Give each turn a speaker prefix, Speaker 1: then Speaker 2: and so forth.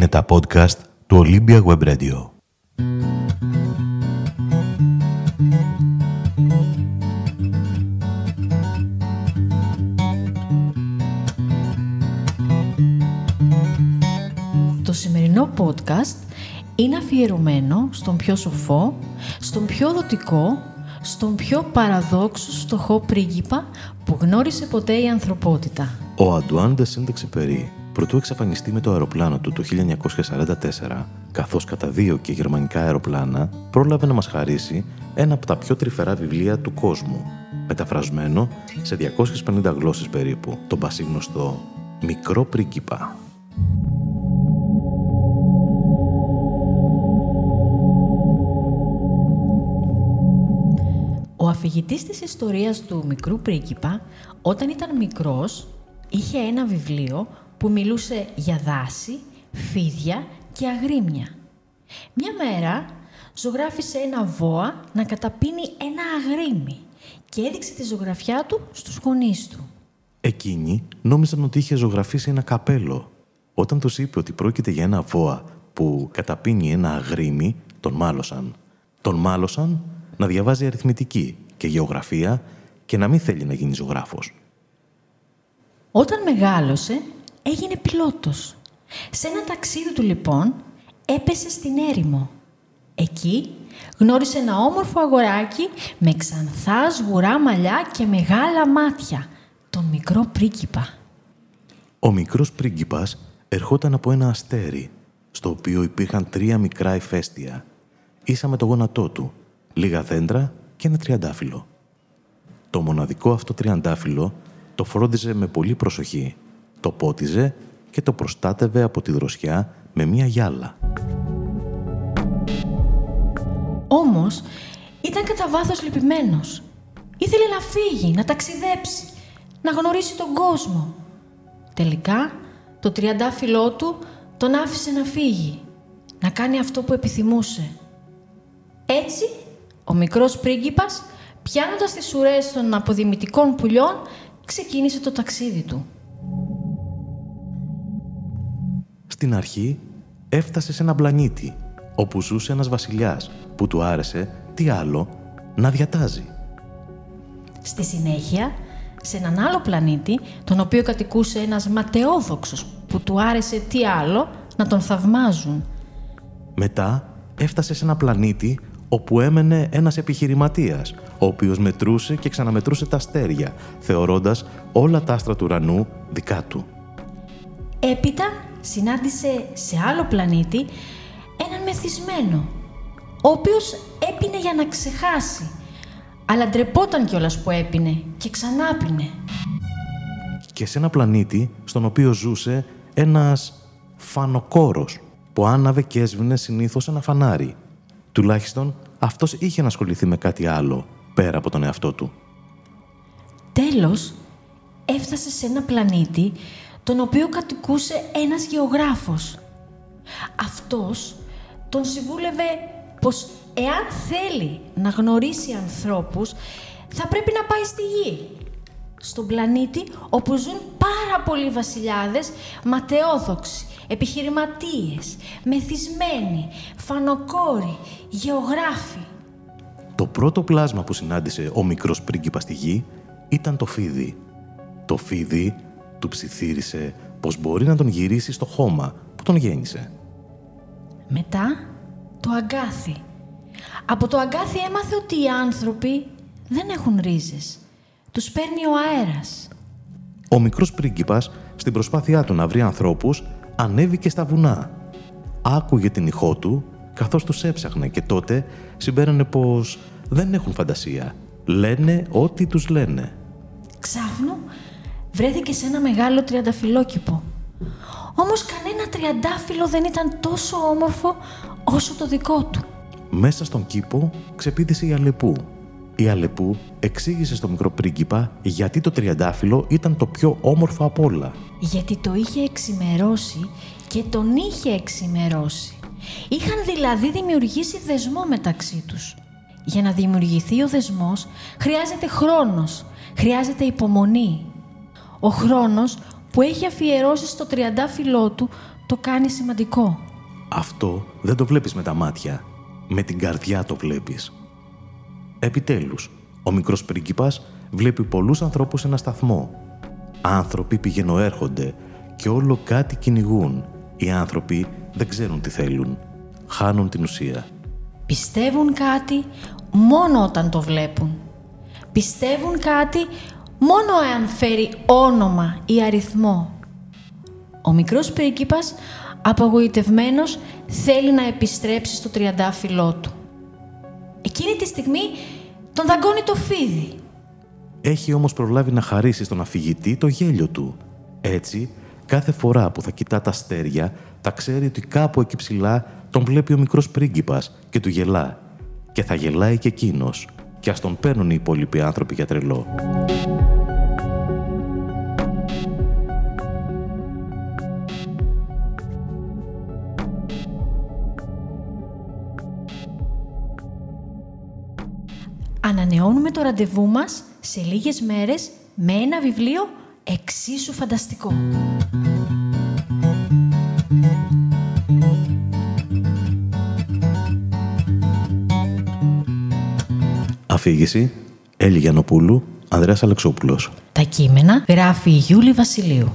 Speaker 1: Είναι τα podcast του Olympia Web Radio.
Speaker 2: Το σημερινό podcast είναι αφιερωμένο στον πιο σοφό, στον πιο δοτικό, στον πιο παραδόξου στοχό πρίγκιπα που γνώρισε ποτέ η ανθρωπότητα.
Speaker 1: Ο Αντουάν de Saint-Exupéry, προτού εξαφανιστεί με το αεροπλάνο του το 1944, καθώς κατά δύο και γερμανικά αεροπλάνα, πρόλαβε να μας χαρίσει ένα από τα πιο τρυφερά βιβλία του κόσμου, μεταφρασμένο σε 250 γλώσσες περίπου, τον πασίγνωστο «Μικρό πρίγκιπα».
Speaker 2: Ο αφηγητής της ιστορίας του μικρού πρίγκιπα, όταν ήταν μικρός, είχε ένα βιβλίο που μιλούσε για δάση, φίδια και αγρίμια. Μια μέρα ζωγράφισε ένα βόα να καταπίνει ένα αγρίμι και έδειξε τη ζωγραφιά του στους γονείς του.
Speaker 1: Εκείνοι νόμιζαν ότι είχε ζωγραφίσει ένα καπέλο. Όταν τους είπε ότι πρόκειται για ένα βόα που καταπίνει ένα αγρίμι, τον μάλωσαν. Τον μάλωσαν να διαβάζει αριθμητική και γεωγραφία και να μην θέλει να γίνει ζωγράφος.
Speaker 2: Όταν μεγάλωσε, έγινε πιλότος. Σε ένα ταξίδι του λοιπόν, έπεσε στην έρημο. Εκεί γνώρισε ένα όμορφο αγοράκι με ξανθάς σγουρά μαλλιά και μεγάλα μάτια, τον μικρό πρίγκιπα.
Speaker 1: Ο μικρός πρίγκιπας ερχόταν από ένα αστέρι, στο οποίο υπήρχαν τρία μικρά ηφαίστεια, ίσα με το γόνατό του, λίγα δέντρα και ένα τριαντάφυλλο. Το μοναδικό αυτό τριαντάφυλλο το φρόντιζε με πολύ προσοχή, το πότιζε και το προστάτευε από τη δροσιά με μία γυάλα.
Speaker 2: Όμως, ήταν κατά βάθος λυπημένος. Ήθελε να φύγει, να ταξιδέψει, να γνωρίσει τον κόσμο. Τελικά, το τριαντάφυλλό του τον άφησε να φύγει, να κάνει αυτό που επιθυμούσε. Έτσι, ο μικρός πρίγκιπας, πιάνοντας τις ουρές των αποδημητικών πουλιών, ξεκίνησε το ταξίδι του.
Speaker 1: Στην αρχή έφτασε σε ένα πλανήτη, όπου ζούσε ένας βασιλιάς που του άρεσε, τι άλλο, να διατάζει.
Speaker 2: Στη συνέχεια, σε έναν άλλο πλανήτη, τον οποίο κατοικούσε ένας ματαιόδοξος που του άρεσε τι άλλο να τον θαυμάζουν.
Speaker 1: Μετά έφτασε σε ένα πλανήτη όπου έμενε ένας επιχειρηματίας, ο οποίος μετρούσε και ξαναμετρούσε τα αστέρια, θεωρώντας όλα τα άστρα του ουρανού δικά του.
Speaker 2: Έπειτα συνάντησε σε άλλο πλανήτη έναν μεθυσμένο, ο οποίος έπινε για να ξεχάσει, αλλά ντρεπόταν κιόλας που έπινε και ξανά πίνε.
Speaker 1: Και σε ένα πλανήτη στον οποίο ζούσε ένας φανοκόρος που άναβε και έσβηνε συνήθως ένα φανάρι. Τουλάχιστον αυτός είχε να ασχοληθεί με κάτι άλλο πέρα από τον εαυτό του.
Speaker 2: Τέλος, έφτασε σε ένα πλανήτη τον οποίο κατοικούσε ένας γεωγράφος. Αυτός τον συμβούλευε πως εάν θέλει να γνωρίσει ανθρώπους, θα πρέπει να πάει στη γη. Στον πλανήτη όπου ζουν πάρα πολλοί βασιλιάδες, ματαιόδοξοι, επιχειρηματίες, μεθυσμένοι, φανοκόροι, γεωγράφοι.
Speaker 1: Το πρώτο πλάσμα που συνάντησε ο μικρός πρίγκιπας στη γη ήταν το φίδι. Το φίδι του ψιθύρισε πως μπορεί να τον γυρίσει στο χώμα που τον γέννησε.
Speaker 2: Μετά το αγκάθι. Από το αγκάθι έμαθε ότι οι άνθρωποι δεν έχουν ρίζες. Τους παίρνει ο αέρας.
Speaker 1: Ο μικρός πρίγκιπας, στην προσπάθειά του να βρει ανθρώπους, ανέβηκε στα βουνά. Άκουγε την ηχό του, καθώς τους έψαχνε και τότε συμπέρανε πως δεν έχουν φαντασία. Λένε ό,τι τους λένε.
Speaker 2: Ξάφνου βρέθηκε σε ένα μεγάλο τριανταφυλλόκηπο. Όμως κανένα τριαντάφυλλο δεν ήταν τόσο όμορφο όσο το δικό του.
Speaker 1: Μέσα στον κήπο ξεπήδησε η Αλεπού. Η Αλεπού εξήγησε στο μικρό πρίγκιπα γιατί το τριαντάφυλλο ήταν το πιο όμορφο απ' όλα.
Speaker 2: Γιατί το είχε εξημερώσει και τον είχε εξημερώσει. Είχαν δηλαδή δημιουργήσει δεσμό μεταξύ τους. Για να δημιουργηθεί ο δεσμός χρειάζεται χρόνος, χρειάζεται υπομονή. Ο χρόνος που έχει αφιερώσει στο τριαντάφυλλό του το κάνει σημαντικό.
Speaker 1: Αυτό δεν το βλέπεις με τα μάτια. Με την καρδιά το βλέπεις. Επιτέλους, ο μικρός πρίγκιπας βλέπει πολλούς ανθρώπους σε ένα σταθμό. Άνθρωποι πηγαινοέρχονται και όλο κάτι κυνηγούν. Οι άνθρωποι δεν ξέρουν τι θέλουν. Χάνουν την ουσία.
Speaker 2: Πιστεύουν κάτι μόνο όταν το βλέπουν. Πιστεύουν κάτι μόνο εάν φέρει όνομα ή αριθμό. Ο μικρός πρίγκιπας, απογοητευμένος, θέλει να επιστρέψει στο τριαντάφυλλό του. Εκείνη τη στιγμή τον δαγκώνει το φίδι.
Speaker 1: Έχει όμως προλάβει να χαρίσει στον αφηγητή το γέλιο του. Έτσι, κάθε φορά που θα κοιτά τα αστέρια, θα ξέρει ότι κάπου εκεί ψηλά τον βλέπει ο μικρός πρίγκιπας και του γελά. Και θα γελάει και εκείνος. Και ας τον παίρνουν οι υπόλοιποι άνθρωποι για τρελό.
Speaker 2: Ανανεώνουμε το ραντεβού μας σε λίγες μέρες με ένα βιβλίο εξίσου φανταστικό.
Speaker 1: Αφήγηση Έλλη Γιαννοπούλου, Ανδρέας Αλεξόπουλος.
Speaker 2: Τα κείμενα γράφει η Γιούλη Βασιλείου.